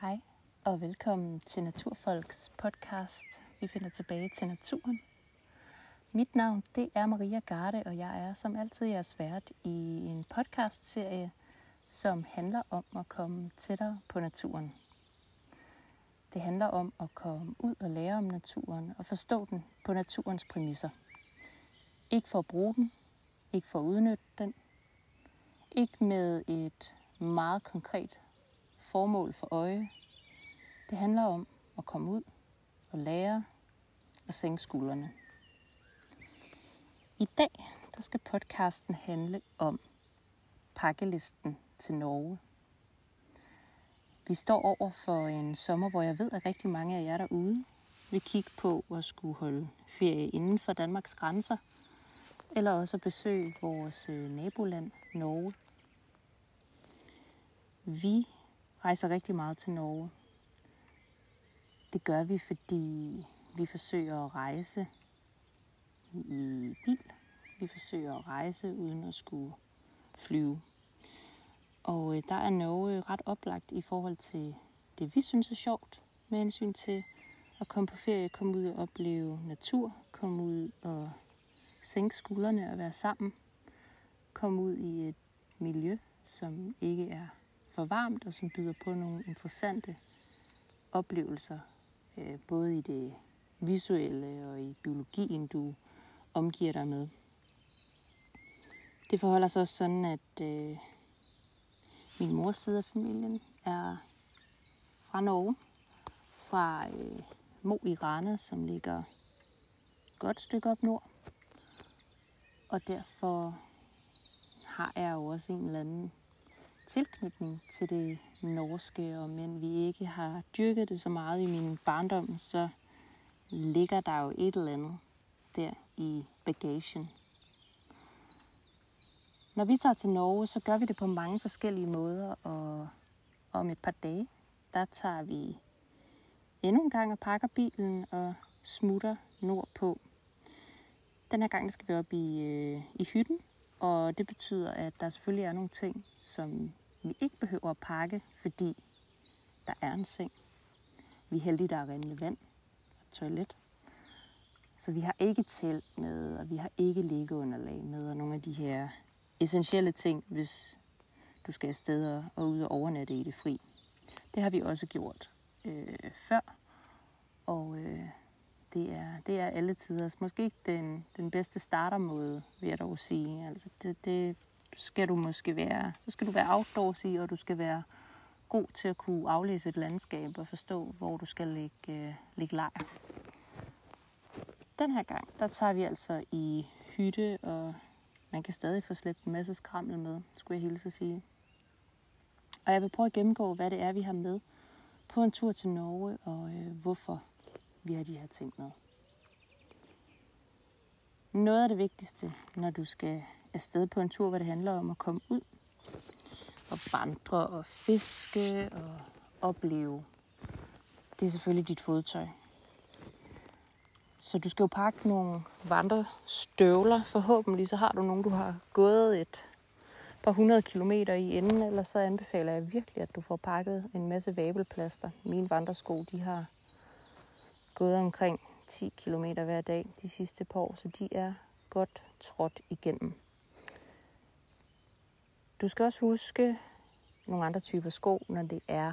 Hej og velkommen til Naturfolks podcast. Vi finder tilbage til naturen. Mit navn det er Maria Garde, og jeg er som altid jeres vært i en podcastserie, som handler om at komme tættere på naturen. Det handler om at komme ud og lære om naturen og forstå den på naturens præmisser. Ikke for at bruge den, ikke for at udnytte den, ikke med et meget konkret formål for øje. Det handler om at komme ud og lære og sænke skuldrene. I dag der skal podcasten handle om pakkelisten til Norge. Vi står over for en sommer, hvor jeg ved, at rigtig mange af jer derude vil kigge på at skulle holde ferie inden for Danmarks grænser, eller også besøge vores øh, naboland Norge. Vi rejser rigtig meget til Norge. Det gør vi, fordi vi forsøger at rejse i bil. Vi forsøger at rejse uden at skulle flyve. Og øh, der er Norge ret oplagt i forhold til det, vi synes er sjovt, med hensyn til at komme på ferie, komme ud og opleve natur, komme ud og sænke skuldrene og være sammen, komme ud i et miljø, som ikke er for varmt, og som byder på nogle interessante oplevelser, øh, både i det visuelle og i biologien, du omgiver dig med. Det forholder sig også sådan, at øh, min mors side af familien er fra Norge, fra øh, Mo i Rane, som ligger et godt stykke op nord. Og derfor har jeg jo også en eller anden tilknytning til det norske, og men vi ikke har dyrket det så meget i min barndom, så ligger der jo et eller andet der i bagagen. Når vi tager til Norge, så gør vi det på mange forskellige måder, og om et par dage, der tager vi endnu en gang og pakker bilen og smutter nordpå. Den her gang skal vi op i, øh, i hytten, og det betyder, at der selvfølgelig er nogle ting, som vi ikke behøver at pakke, fordi der er en seng. Vi er heldige, der er rindende vand og toilet. Så vi har ikke telt med, og vi har ikke liggeunderlag med, og nogle af de her essentielle ting, hvis du skal afsted og, ud og overnatte i det fri. Det har vi også gjort øh, før, og øh, det, er, det er alle tider. Måske ikke den, den bedste startermåde, vil jeg dog sige. Altså det, det skal du måske være, så skal du være outdoorsy, og du skal være god til at kunne aflæse et landskab og forstå, hvor du skal lægge, øh, lægge lejr. Den her gang, der tager vi altså i hytte, og man kan stadig få slæbt en masse skrammel med, skulle jeg hilse at sige. Og jeg vil prøve at gennemgå, hvad det er, vi har med på en tur til Norge, og øh, hvorfor vi har de her ting med. Noget af det vigtigste, når du skal afsted på en tur, hvor det handler om at komme ud og vandre og fiske og opleve, det er selvfølgelig dit fodtøj. Så du skal jo pakke nogle vandrestøvler. Forhåbentlig så har du nogle, du har gået et par hundrede kilometer i inden, eller så anbefaler jeg virkelig, at du får pakket en masse vabelplaster. Mine vandresko, de har gået omkring 10 km hver dag de sidste par år, så de er godt trådt igennem. Du skal også huske nogle andre typer sko, når det er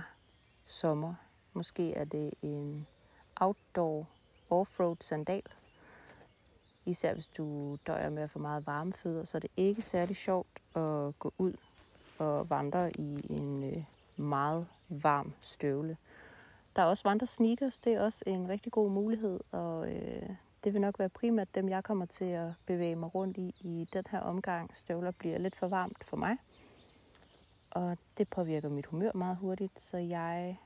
sommer. Måske er det en outdoor offroad sandal. Især hvis du døjer med at få meget varme fødder, så er det ikke særlig sjovt at gå ud og vandre i en øh, meget varm støvle. Der er også vandre sneakers, det er også en rigtig god mulighed, og øh, det vil nok være primært dem, jeg kommer til at bevæge mig rundt i i den her omgang. Støvler bliver lidt for varmt for mig, og det påvirker mit humør meget hurtigt, så jeg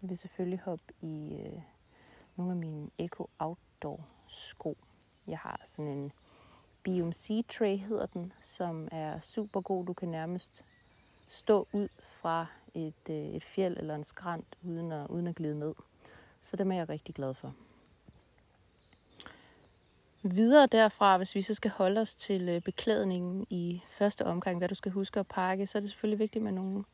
vil selvfølgelig hoppe i øh, nogle af mine Eco Outdoor sko. Jeg har sådan en BMC Tray hedder den, som er super god. Du kan nærmest stå ud fra et, øh, et fjeld eller en skrant uden at, uden at glide ned. Så dem er jeg rigtig glad for. Videre derfra, hvis vi så skal holde os til øh, beklædningen i første omgang, hvad du skal huske at pakke, så er det selvfølgelig vigtigt med nogle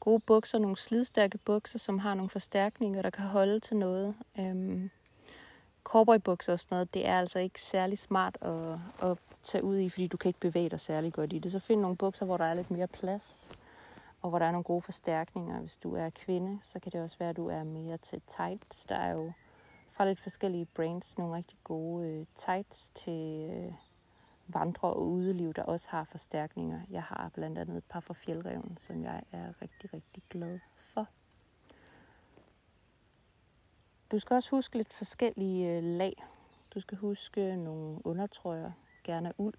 gode bukser, nogle slidstærke bukser, som har nogle forstærkninger, der kan holde til noget. Øhm, cowboybukser og sådan noget, det er altså ikke særlig smart at, at tage ud i, fordi du kan ikke bevæge dig særlig godt i det. Så find nogle bukser, hvor der er lidt mere plads, og hvor der er nogle gode forstærkninger. Hvis du er kvinde, så kan det også være, at du er mere til tights. Der er jo fra lidt forskellige brands nogle rigtig gode øh, tights til øh, vandre- og udeliv, der også har forstærkninger. Jeg har blandt andet et par fra Fjeldreven, som jeg er rigtig, rigtig glad for. Du skal også huske lidt forskellige øh, lag. Du skal huske nogle undertrøjer, gerne uld,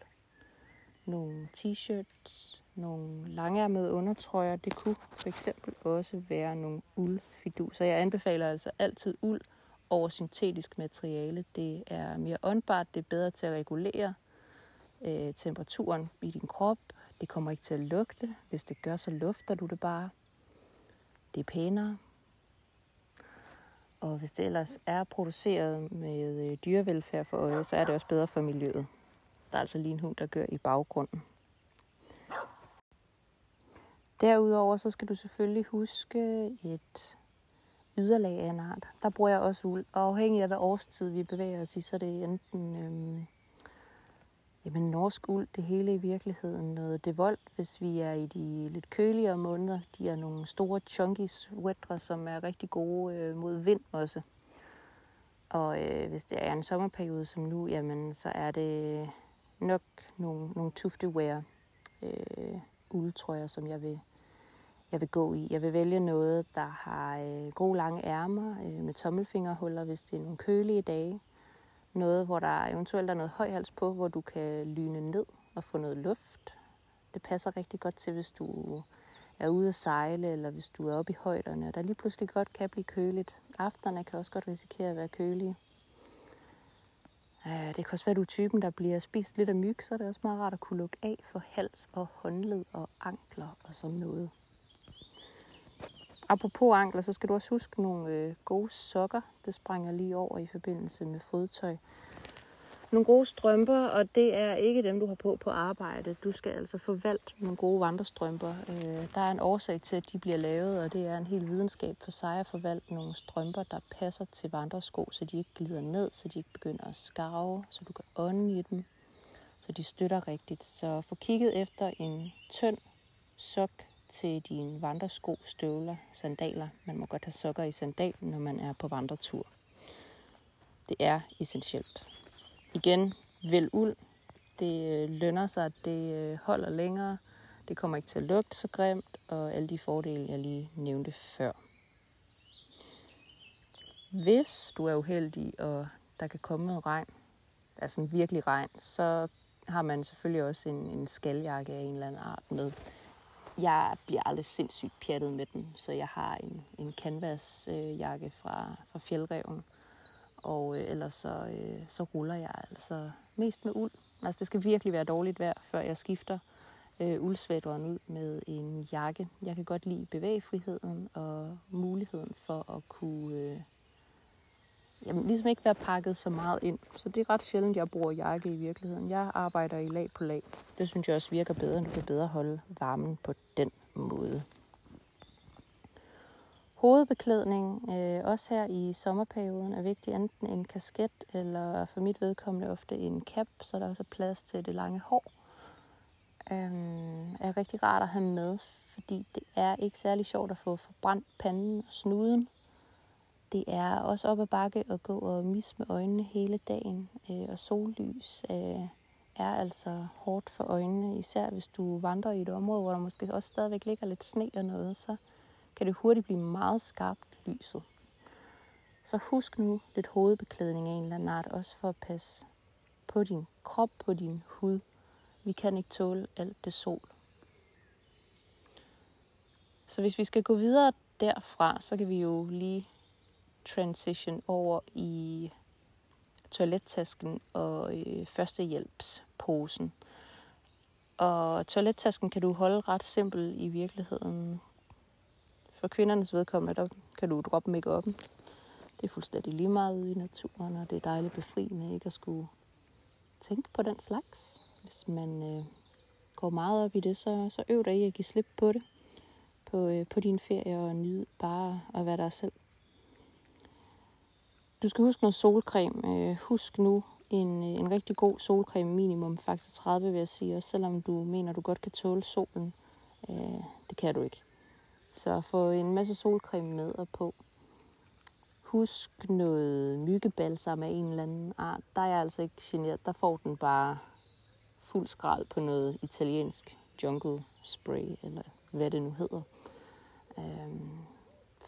nogle t-shirts, nogle langærmede undertrøjer. Det kunne for eksempel også være nogle uldfiduser. Jeg anbefaler altså altid uld over syntetisk materiale. Det er mere åndbart, det er bedre til at regulere øh, temperaturen i din krop. Det kommer ikke til at lugte. Hvis det gør, så lufter du det bare. Det er pænere. Og hvis det ellers er produceret med øh, dyrevelfærd for øje, så er det også bedre for miljøet. Der er altså lige en hund, der gør i baggrunden. Derudover så skal du selvfølgelig huske et yderlag af en art. Der bruger jeg også uld, og afhængig af hvad årstid vi bevæger os i, så er det enten øhm, jamen, norsk uld, det hele i virkeligheden. Noget devold, hvis vi er i de lidt køligere måneder. De er nogle store chunky sweater, som er rigtig gode øh, mod vind også. Og øh, hvis det er en sommerperiode som nu, jamen, så er det nok nogle, nogle tuftewear øh, uldtrøjer, som jeg vil, jeg vil gå i. Jeg vil vælge noget, der har øh, gode lange ærmer øh, med tommelfingerhuller, hvis det er nogle kølige dage. Noget, hvor der eventuelt er noget højhals på, hvor du kan lyne ned og få noget luft. Det passer rigtig godt til, hvis du er ude at sejle, eller hvis du er oppe i højderne, og der lige pludselig godt kan blive køligt. Aftenerne kan også godt risikere at være kølige. Øh, det kan også være, at du er typen, der bliver spist lidt af myg, så er det også meget rart at kunne lukke af for hals og håndled og ankler og sådan noget. Apropos ankler, så skal du også huske nogle øh, gode sokker. Det sprang jeg lige over i forbindelse med fodtøj nogle gode strømper, og det er ikke dem, du har på på arbejde. Du skal altså få valgt nogle gode vandrestrømper. Øh, der er en årsag til, at de bliver lavet, og det er en hel videnskab for sig at få valgt nogle strømper, der passer til vandresko, så de ikke glider ned, så de ikke begynder at skarve, så du kan ånde i dem, så de støtter rigtigt. Så få kigget efter en tynd sok til dine vandresko, støvler, sandaler. Man må godt have sokker i sandalen, når man er på vandretur. Det er essentielt. Igen, vælg uld. Det øh, lønner sig, at det øh, holder længere. Det kommer ikke til at lugte så grimt, og alle de fordele, jeg lige nævnte før. Hvis du er uheldig, og der kan komme noget regn, altså en virkelig regn, så har man selvfølgelig også en, en skaljakke af en eller anden art med. Jeg bliver aldrig sindssygt pjattet med den, så jeg har en, en canvasjakke fra, fra fjeldreven, og øh, ellers så, øh, så ruller jeg altså mest med uld. Altså det skal virkelig være dårligt vejr, før jeg skifter øh, uldsvætteren ud med en jakke. Jeg kan godt lide bevægefriheden og muligheden for at kunne øh, jamen, ligesom ikke være pakket så meget ind. Så det er ret sjældent, jeg bruger jakke i virkeligheden. Jeg arbejder i lag på lag. Det synes jeg også virker bedre, du kan bedre holde varmen på den måde hovedbeklædning, øh, også her i sommerperioden, er vigtig. Enten en kasket, eller for mit vedkommende ofte en cap, så der også er plads til det lange hår. Øhm, er rigtig rart at have med, fordi det er ikke særlig sjovt at få forbrændt panden og snuden. Det er også op ad bakke at gå og mis med øjnene hele dagen, øh, og sollys øh, er altså hårdt for øjnene, især hvis du vandrer i et område, hvor der måske også stadigvæk ligger lidt sne og noget, så kan det hurtigt blive meget skarpt lyset. Så husk nu lidt hovedbeklædning af en eller anden art, også for at passe på din krop, på din hud. Vi kan ikke tåle alt det sol. Så hvis vi skal gå videre derfra, så kan vi jo lige transition over i toilettasken og øh, førstehjælpsposen. Og toilettasken kan du holde ret simpel i virkeligheden. For kvindernes vedkommende, der kan du droppe make -up'en. Det er fuldstændig lige meget ude i naturen, og det er dejligt befriende ikke at skulle tænke på den slags. Hvis man øh, går meget op i det, så, så øv dig i at give slip på det. på, øh, på din ferie og nyde bare at være dig selv. Du skal huske noget solcreme. Øh, husk nu en, øh, en rigtig god solcreme, minimum faktisk 30 vil jeg sige, også selvom du mener, du godt kan tåle solen. Øh, det kan du ikke. Så få en masse solcreme med og på. Husk noget myggebalsam af en eller anden art. Der er jeg altså ikke generet. Der får den bare fuld skrald på noget italiensk jungle spray, eller hvad det nu hedder. Øhm,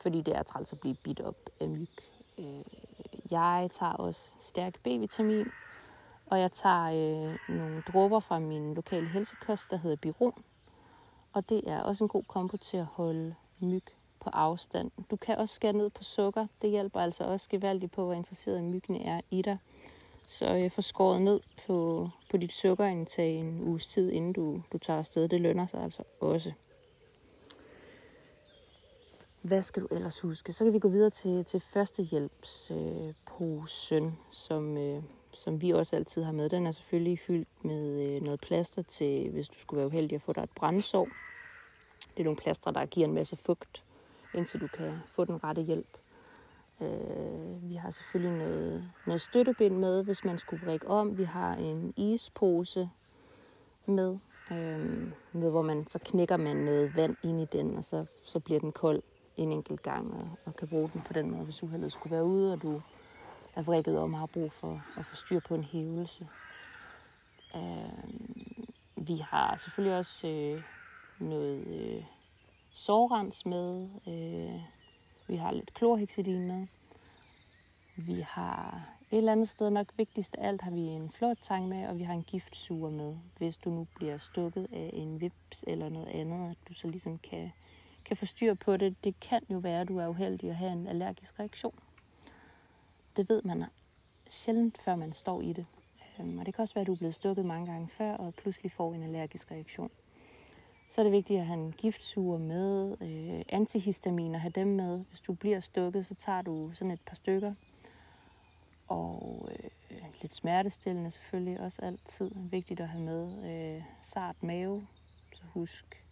fordi det er træls at blive bidt op af myg. Øh, jeg tager også stærk B-vitamin, og jeg tager øh, nogle dråber fra min lokale helsekost, der hedder Biron. Og det er også en god kombo til at holde myg på afstand. Du kan også skære ned på sukker. Det hjælper altså også gevaldigt på, hvor interesseret myggene er i dig. Så øh, få skåret ned på, på dit sukkerindtag en uges tid, inden du, du tager afsted. Det lønner sig altså også. Hvad skal du ellers huske? Så kan vi gå videre til, til førstehjælpsposen, øh, som, øh, som vi også altid har med. Den er selvfølgelig fyldt med øh, noget plaster til, hvis du skulle være uheldig at få dig et brændsår. Det er nogle plaster, der giver en masse fugt, indtil du kan få den rette hjælp. Øh, vi har selvfølgelig noget, noget støttebind med, hvis man skulle vrikke om. Vi har en ispose med, øh, med hvor man så knækker man noget vand ind i den, og så, så bliver den kold en enkelt gang, og, og kan bruge den på den måde, hvis uheldet skulle være ude, og du er vrikket om og har brug for at få styr på en hævelse. Øh, vi har selvfølgelig også øh, noget øh, sårrens med. Øh, vi har lidt klorhexidin med. Vi har et eller andet sted, nok vigtigst af alt, har vi en flåttang med, og vi har en giftsuger med, hvis du nu bliver stukket af en vips eller noget andet, at du så ligesom kan, kan få styr på det. Det kan jo være, at du er uheldig at have en allergisk reaktion. Det ved man sjældent, før man står i det. Øhm, og det kan også være, at du er blevet stukket mange gange før, og pludselig får en allergisk reaktion. Så er det vigtigt at have en giftsuger med, øh, antihistaminer, have dem med. Hvis du bliver stukket, så tager du sådan et par stykker. Og øh, lidt smertestillende selvfølgelig også altid vigtigt at have med. Øh, sart mave, så husk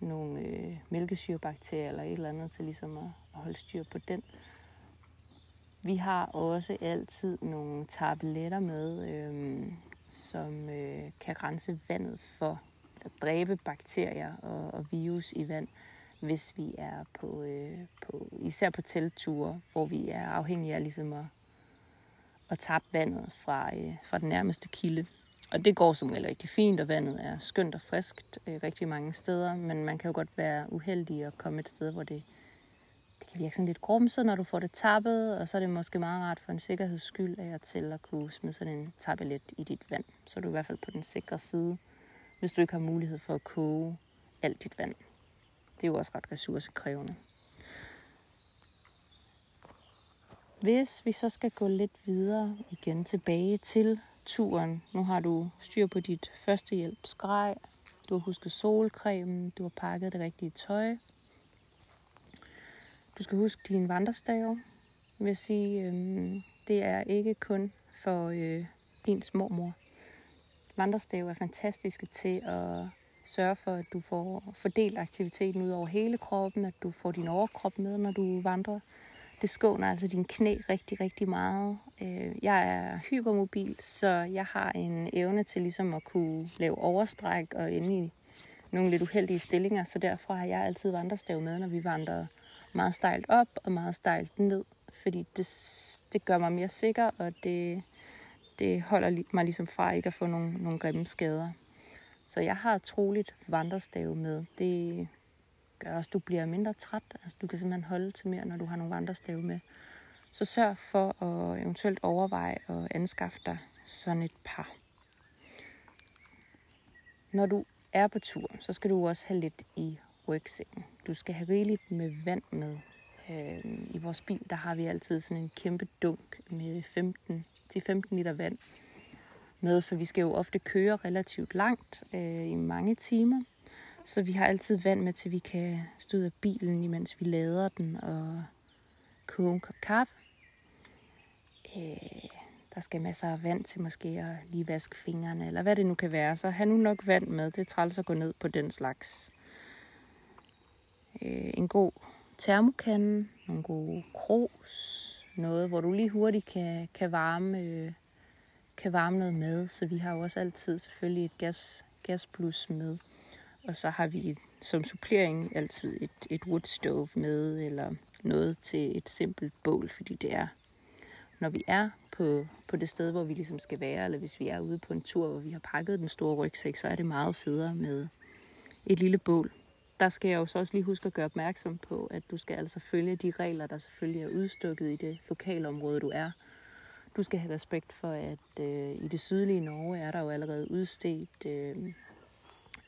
nogle øh, mælkesyrebakterier eller et eller andet til ligesom at, at holde styr på den. Vi har også altid nogle tabletter med, øh, som øh, kan rense vandet for at dræbe bakterier og, og virus i vand, hvis vi er på, øh, på især på teltture, hvor vi er afhængige af ligesom at, at tappe vandet fra, øh, fra den nærmeste kilde. Og det går som regel rigtig fint, og vandet er skønt og friskt øh, rigtig mange steder, men man kan jo godt være uheldig at komme et sted, hvor det, det kan virke sådan lidt grumset, når du får det tappet, og så er det måske meget rart for en sikkerheds skyld af at til at kunne smide sådan en tablet i dit vand, så er du i hvert fald på den sikre side hvis du ikke har mulighed for at koge alt dit vand. Det er jo også ret ressourcekrævende. Hvis vi så skal gå lidt videre igen tilbage til turen. Nu har du styr på dit førstehjælpsgrej. Du har husket solcremen. Du har pakket det rigtige tøj. Du skal huske din vandrestave. Jeg vil sige, øh, det er ikke kun for øh, ens mormor vandrestave er fantastiske til at sørge for, at du får fordelt aktiviteten ud over hele kroppen, at du får din overkrop med, når du vandrer. Det skåner altså din knæ rigtig, rigtig meget. Øh, jeg er hypermobil, så jeg har en evne til ligesom at kunne lave overstræk og ende i nogle lidt uheldige stillinger, så derfor har jeg altid vandrestav med, når vi vandrer meget stejlt op og meget stejlt ned, fordi det, det gør mig mere sikker, og det, det holder mig ligesom fra ikke at få nogle, nogle grimme skader. Så jeg har troligt vandrestave med. Det gør også, at du bliver mindre træt. Altså, du kan simpelthen holde til mere, når du har nogle vandrestave med. Så sørg for at eventuelt overveje at anskaffe dig sådan et par. Når du er på tur, så skal du også have lidt i rygsækken. Du skal have rigeligt med vand med. Øh, I vores bil, der har vi altid sådan en kæmpe dunk med 15 til 15 liter vand med, for vi skal jo ofte køre relativt langt øh, i mange timer. Så vi har altid vand med, til vi kan stå ud af bilen, imens vi lader den og koge en kop kaffe. Øh, der skal masser af vand til måske at lige vaske fingrene, eller hvad det nu kan være. Så have nu nok vand med. Det er træls at gå ned på den slags. øh, en god termokande, nogle gode kros, noget, hvor du lige hurtigt kan, kan varme øh, kan varme noget med, så vi har jo også altid selvfølgelig et gas, gasplus med. Og så har vi som supplering altid et, et wood stove med, eller noget til et simpelt bål, fordi det er, når vi er på, på det sted, hvor vi ligesom skal være, eller hvis vi er ude på en tur, hvor vi har pakket den store rygsæk, så er det meget federe med et lille bål. Der skal jeg jo så også lige huske at gøre opmærksom på, at du skal altså følge de regler, der selvfølgelig er udstukket i det lokale område, du er. Du skal have respekt for, at øh, i det sydlige Norge er der jo allerede udstedt øh,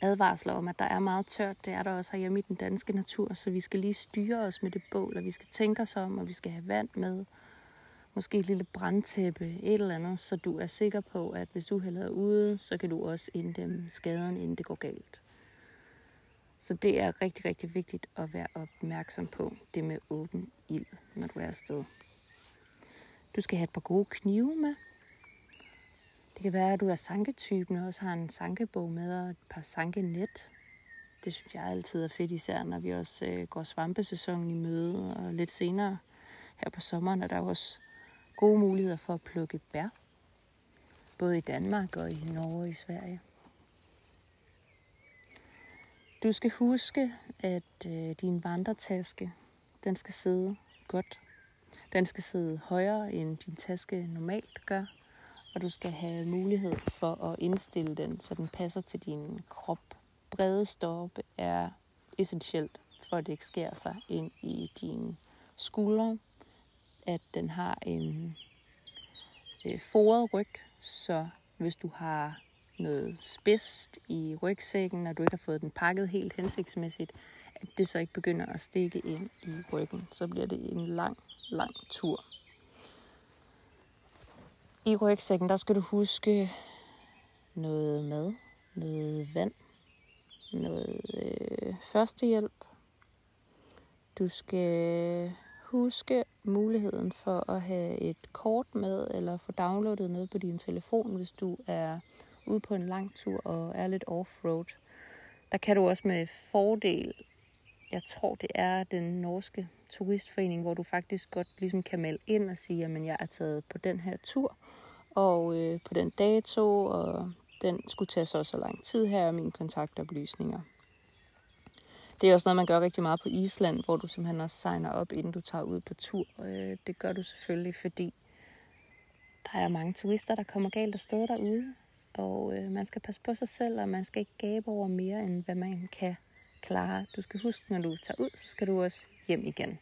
advarsler om, at der er meget tørt. Det er der også herhjemme i den danske natur, så vi skal lige styre os med det bål, og vi skal tænke os om, og vi skal have vand med. Måske et lille brandtæppe, et eller andet, så du er sikker på, at hvis du hælder ude, så kan du også inddæmme skaden, inden det går galt. Så det er rigtig, rigtig vigtigt at være opmærksom på det med åben ild, når du er afsted. Du skal have et par gode knive med. Det kan være, at du er sanketypen og også har en sankebog med og et par sankenet. Det synes jeg altid er fedt, især når vi også øh, går svampesæsonen i møde. Og lidt senere her på sommeren er der også gode muligheder for at plukke bær. Både i Danmark og i Norge og i Sverige. Du skal huske, at øh, din vandretaske, den skal sidde godt den skal sidde højere, end din taske normalt gør, og du skal have mulighed for at indstille den, så den passer til din krop. Brede stoppe er essentielt, for at det ikke skærer sig ind i dine skuldre. At den har en øh, foret ryg, så hvis du har noget spidst i rygsækken, og du ikke har fået den pakket helt hensigtsmæssigt, at det så ikke begynder at stikke ind i ryggen. Så bliver det en lang lang tur. I rygsækken, der skal du huske noget mad, noget vand, noget øh, førstehjælp. Du skal huske muligheden for at have et kort med, eller få downloadet noget på din telefon, hvis du er ude på en lang tur og er lidt off-road. Der kan du også med fordel jeg tror, det er den norske turistforening, hvor du faktisk godt ligesom kan melde ind og sige, at jeg er taget på den her tur, og øh, på den dato, og den skulle tage så så lang tid her, og mine kontaktoplysninger. Det er også noget, man gør rigtig meget på Island, hvor du simpelthen også signer op, inden du tager ud på tur. Øh, det gør du selvfølgelig, fordi der er mange turister, der kommer galt afsted derude. Og øh, man skal passe på sig selv, og man skal ikke gabe over mere, end hvad man kan klare. Du skal huske, når du tager ud, så skal du også hjem igen.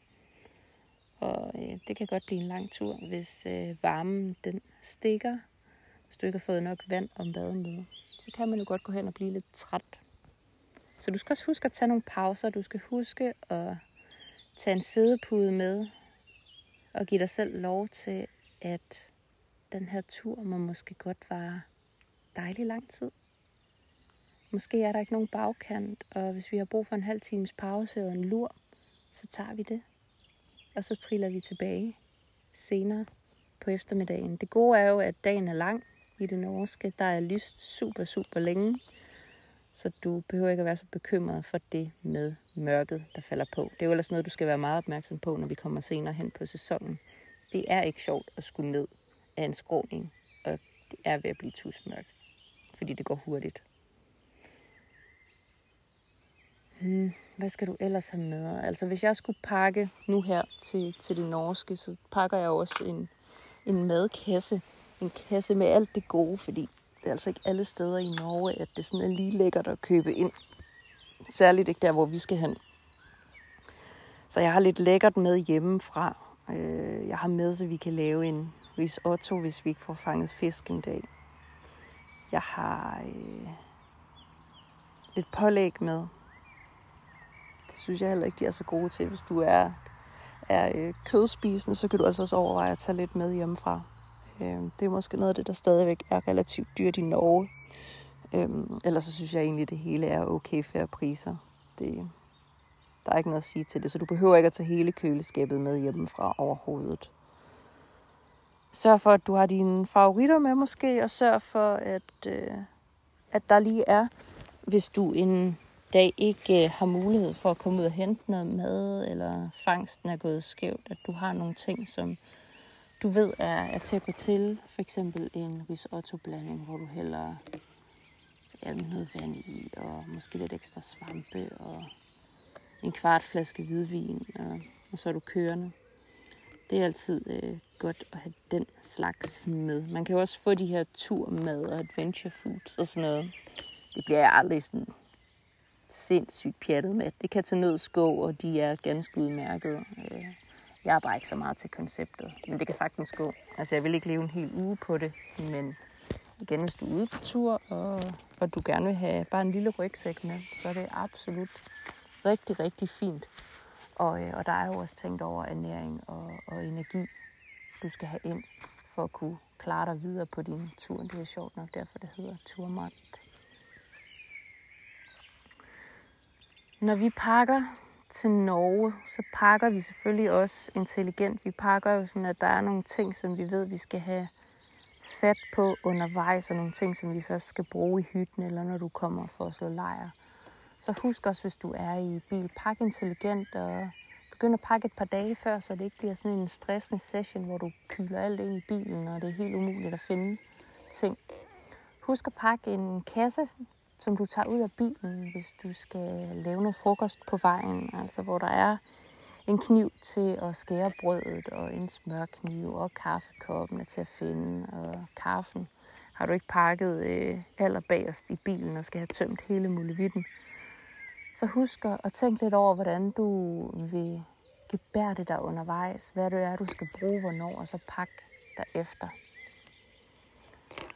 Og øh, det kan godt blive en lang tur, hvis øh, varmen den stikker. Hvis du ikke har fået nok vand om baden med, så kan man jo godt gå hen og blive lidt træt. Så du skal også huske at tage nogle pauser. Du skal huske at tage en sædepude med og give dig selv lov til, at den her tur må måske godt vare dejlig lang tid. Måske er der ikke nogen bagkant, og hvis vi har brug for en halv times pause og en lur, så tager vi det. Og så triller vi tilbage senere på eftermiddagen. Det gode er jo, at dagen er lang i det norske. Der er lyst super, super længe. Så du behøver ikke at være så bekymret for det med mørket, der falder på. Det er jo ellers noget, du skal være meget opmærksom på, når vi kommer senere hen på sæsonen. Det er ikke sjovt at skulle ned af en skråning, og det er ved at blive tusmørkt, fordi det går hurtigt. Hmm, hvad skal du ellers have med? Altså, hvis jeg skulle pakke nu her til, til det norske, så pakker jeg også en, en madkasse. En kasse med alt det gode, fordi det er altså ikke alle steder i Norge, at det sådan er lige lækkert at købe ind. Særligt ikke der, hvor vi skal hen. Så jeg har lidt lækkert med hjemmefra. Øh, jeg har med, så vi kan lave en risotto, hvis vi ikke får fanget fisk en dag. Jeg har øh, lidt pålæg med, det synes jeg heller ikke, de er så gode til. Hvis du er, er øh, kødspisende, så kan du altså også overveje at tage lidt med hjemmefra. Øh, det er måske noget af det, der stadigvæk er relativt dyrt i Norge. Øh, ellers så synes jeg egentlig, det hele er okay færre priser. Det, der er ikke noget at sige til det, så du behøver ikke at tage hele køleskabet med hjemmefra overhovedet. Sørg for, at du har dine favoritter med måske, og sørg for, at, øh, at der lige er, hvis du en dag ikke øh, har mulighed for at komme ud og hente noget mad, eller fangsten er gået skævt, at du har nogle ting, som du ved er, er til at gå til. For eksempel en risotto-blanding, hvor du hælder ja, noget vand i, og måske lidt ekstra svampe, og en kvart flaske hvidvin, og, og så er du kørende. Det er altid øh, godt at have den slags med. Man kan jo også få de her turmad og adventure foods og sådan noget. Det bliver jeg aldrig sådan sindssygt pjattet med. Det kan til nød gå, og de er ganske udmærket. Øh, jeg er bare ikke så meget til konceptet, men det kan sagtens gå. Altså, jeg vil ikke leve en hel uge på det, men igen, hvis du er ude på tur, og, og du gerne vil have bare en lille rygsæk med, så er det absolut rigtig, rigtig fint. Og, øh, og der er jo også tænkt over ernæring og, og energi, du skal have ind for at kunne klare dig videre på din tur. Det er sjovt nok derfor, det hedder turmont. Når vi pakker til Norge, så pakker vi selvfølgelig også intelligent. Vi pakker jo sådan, at der er nogle ting, som vi ved, vi skal have fat på undervejs, og nogle ting, som vi først skal bruge i hytten, eller når du kommer for at slå lejr. Så husk også, hvis du er i bil, pak intelligent og begynd at pakke et par dage før, så det ikke bliver sådan en stressende session, hvor du kyler alt ind i bilen, og det er helt umuligt at finde ting. Husk at pakke en kasse, som du tager ud af bilen, hvis du skal lave noget frokost på vejen. Altså hvor der er en kniv til at skære brødet, og en smørkniv, og kaffekoppen er til at finde, og kaffen har du ikke pakket øh, allerbagerst i bilen og skal have tømt hele mulevitten. Så husk at tænke lidt over, hvordan du vil gebære det der undervejs. Hvad det er, du skal bruge, hvornår, og så pak efter.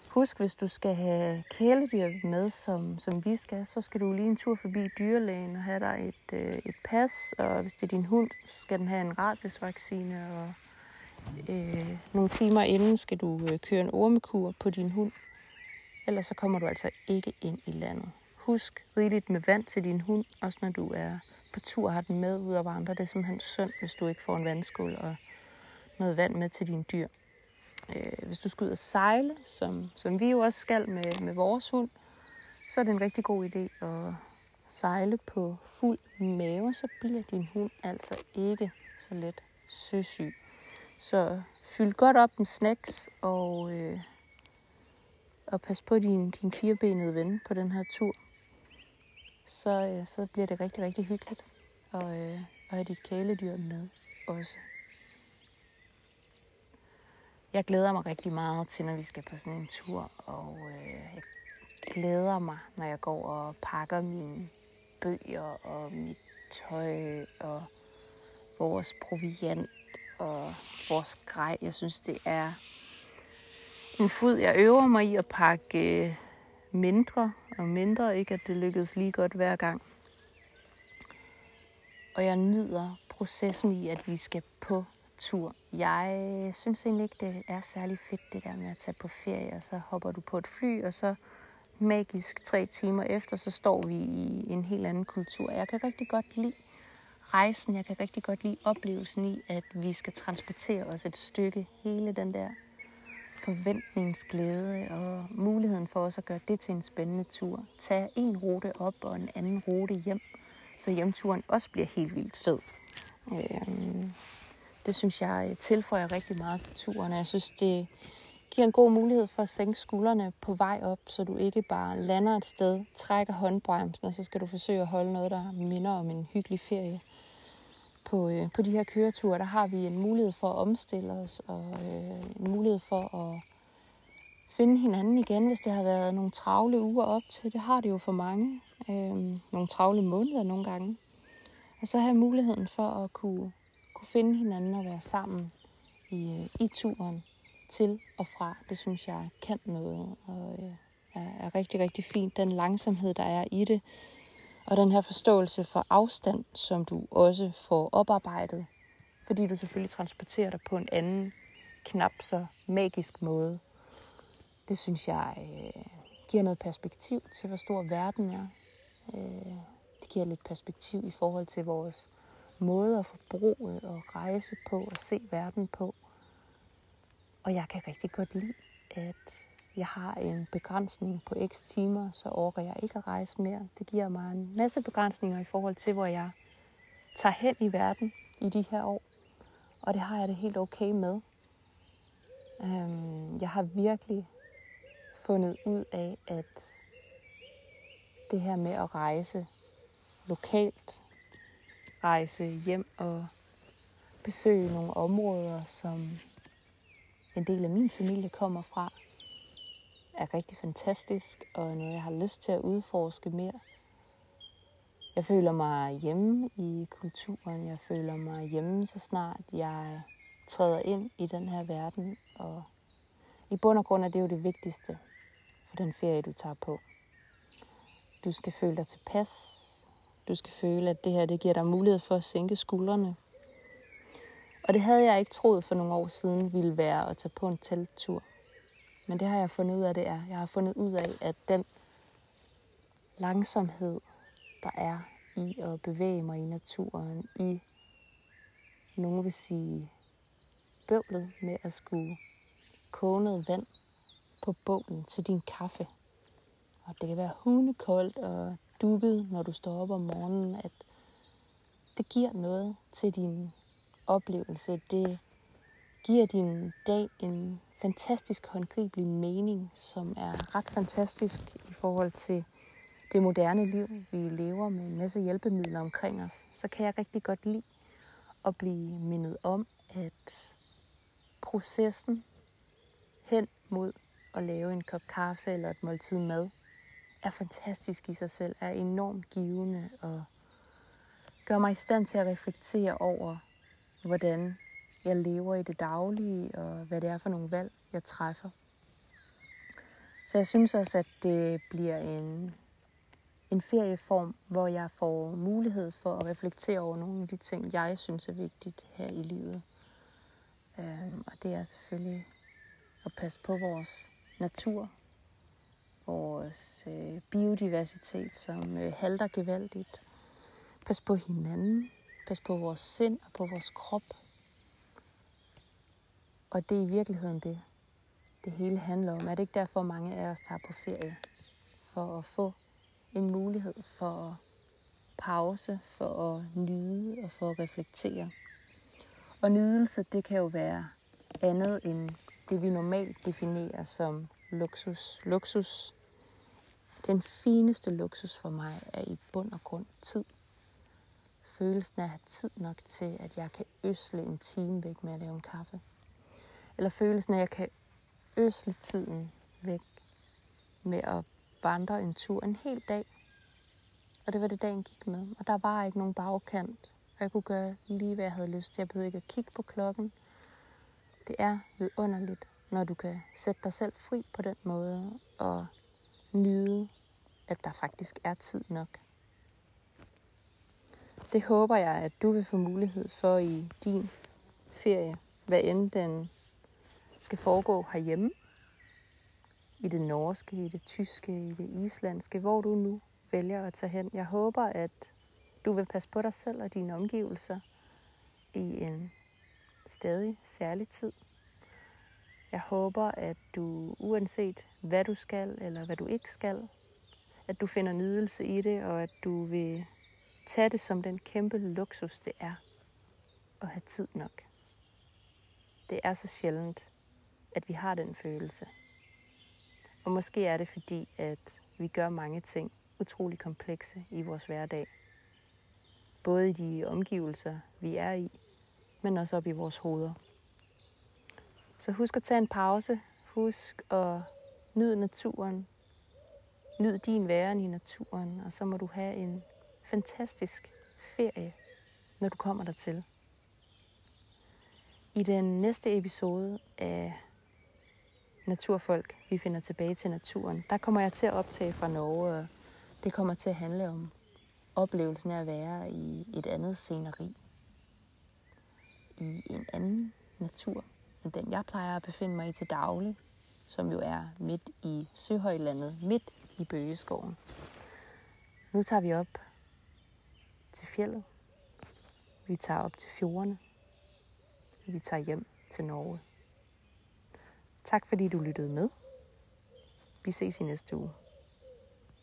Husk, hvis du skal have kæledyr med, som, som vi skal, så skal du lige en tur forbi dyrlægen og have dig et, øh, et pas. Og hvis det er din hund, så skal den have en rabiesvaccine. Og øh, nogle timer inden skal du øh, køre en ormekur på din hund. Ellers så kommer du altså ikke ind i landet. Husk rigeligt med vand til din hund, også når du er på tur har den med ud og vandre. Det er simpelthen synd, hvis du ikke får en vandskål og noget vand med til dine dyr. Øh, hvis du skal ud og sejle, som, som vi jo også skal med, med vores hund, så er det en rigtig god idé at sejle på fuld mave, så bliver din hund altså ikke så let søsyg. Så fyld godt op med snacks og, øh, og pas på din, din firebenede ven på den her tur så, øh, så bliver det rigtig, rigtig hyggeligt og, øh, at have dit kæledyr med også. Jeg glæder mig rigtig meget til, når vi skal på sådan en tur, og øh, jeg glæder mig, når jeg går og pakker mine bøger og mit tøj og vores proviant og vores grej. Jeg synes, det er en fod, jeg øver mig i at pakke øh, mindre og mindre. Ikke at det lykkedes lige godt hver gang. Og jeg nyder processen i, at vi skal tur. Jeg synes egentlig ikke, det er særlig fedt, det der med at tage på ferie, og så hopper du på et fly, og så magisk tre timer efter, så står vi i en helt anden kultur. Jeg kan rigtig godt lide rejsen, jeg kan rigtig godt lide oplevelsen i, at vi skal transportere os et stykke. Hele den der forventningsglæde og muligheden for os at gøre det til en spændende tur. Tag en rute op og en anden rute hjem, så hjemturen også bliver helt vildt fed. Øhm, det synes jeg øh, tilføjer rigtig meget til turen, jeg synes, det giver en god mulighed for at sænke skuldrene på vej op, så du ikke bare lander et sted, trækker håndbremsen, og så skal du forsøge at holde noget, der minder om en hyggelig ferie på, øh, på de her køreture, der har vi en mulighed for at omstille os, og øh, en mulighed for at finde hinanden igen, hvis det har været nogle travle uger op til. Det har det jo for mange. Øh, nogle travle måneder nogle gange. Og så have muligheden for at kunne, kunne finde hinanden og være sammen i, øh, i turen til og fra. Det synes jeg kan noget, og øh, er, er rigtig, rigtig fint. Den langsomhed, der er i det, og den her forståelse for afstand, som du også får oparbejdet, fordi du selvfølgelig transporterer dig på en anden, knap så magisk måde. Det synes jeg øh, giver noget perspektiv til, hvor stor verden er. Øh, det giver lidt perspektiv i forhold til vores måde at forbruge øh, og rejse på og se verden på. Og jeg kan rigtig godt lide, at jeg har en begrænsning på x timer, så orker jeg ikke at rejse mere. Det giver mig en masse begrænsninger i forhold til, hvor jeg tager hen i verden i de her år. Og det har jeg det helt okay med. Øhm, jeg har virkelig fundet ud af, at det her med at rejse lokalt, rejse hjem og besøge nogle områder, som en del af min familie kommer fra, er rigtig fantastisk og noget, jeg har lyst til at udforske mere. Jeg føler mig hjemme i kulturen. Jeg føler mig hjemme, så snart jeg træder ind i den her verden. Og i bund og grund er det jo det vigtigste for den ferie, du tager på. Du skal føle dig tilpas. Du skal føle, at det her det giver dig mulighed for at sænke skuldrene. Og det havde jeg ikke troet for nogle år siden ville være at tage på en telttur. Men det har jeg fundet ud af, det er. Jeg har fundet ud af, at den langsomhed, der er i at bevæge mig i naturen, i nogen vil sige bøvlet med at skulle koge noget vand på bålen til din kaffe. Og det kan være hundekoldt og dukket, når du står op om morgenen, at det giver noget til din oplevelse. Det giver din dag en fantastisk håndgribelig mening, som er ret fantastisk i forhold til det moderne liv, vi lever med en masse hjælpemidler omkring os, så kan jeg rigtig godt lide at blive mindet om, at processen hen mod at lave en kop kaffe eller et måltid mad, er fantastisk i sig selv, er enormt givende og gør mig i stand til at reflektere over, hvordan jeg lever i det daglige, og hvad det er for nogle valg, jeg træffer. Så jeg synes også, at det bliver en, en ferieform, hvor jeg får mulighed for at reflektere over nogle af de ting, jeg synes er vigtigt her i livet. Øhm, og det er selvfølgelig at passe på vores natur, vores øh, biodiversitet, som øh, halter gevaldigt. Pas på hinanden, pas på vores sind og på vores krop. Og det er i virkeligheden det, det hele handler om. Er det ikke derfor, mange af os tager på ferie? For at få en mulighed for at pause, for at nyde og for at reflektere. Og nydelse, det kan jo være andet end det, vi normalt definerer som luksus. Luksus, den fineste luksus for mig er i bund og grund tid. Følelsen af at have tid nok til, at jeg kan øsle en time væk med at lave en kaffe. Eller følelsen af, at jeg kan øsle tiden væk med at vandre en tur en hel dag. Og det var det, dagen gik med. Og der var ikke nogen bagkant. Og jeg kunne gøre lige, hvad jeg havde lyst til. Jeg behøvede ikke at kigge på klokken. Det er vidunderligt, når du kan sætte dig selv fri på den måde og nyde, at der faktisk er tid nok. Det håber jeg, at du vil få mulighed for i din ferie, hvad end den skal foregå herhjemme, i det norske, i det tyske, i det islandske, hvor du nu vælger at tage hen. Jeg håber, at du vil passe på dig selv og dine omgivelser i en stadig særlig tid. Jeg håber, at du uanset hvad du skal eller hvad du ikke skal, at du finder nydelse i det, og at du vil tage det som den kæmpe luksus, det er at have tid nok. Det er så sjældent, at vi har den følelse. Og måske er det fordi, at vi gør mange ting utrolig komplekse i vores hverdag. Både i de omgivelser, vi er i, men også op i vores hoveder. Så husk at tage en pause. Husk at nyde naturen. Nyd din væren i naturen, og så må du have en fantastisk ferie, når du kommer dertil. I den næste episode af Naturfolk, vi finder tilbage til naturen, der kommer jeg til at optage fra Norge, og det kommer til at handle om oplevelsen af at være i et andet sceneri. I en anden natur, end den jeg plejer at befinde mig i til daglig, som jo er midt i Søhøjlandet, midt i Bøgeskoven. Nu tager vi op til fjellet. Vi tager op til fjordene. Vi tager hjem til Norge. Tak fordi du lyttede med. Vi ses i næste uge.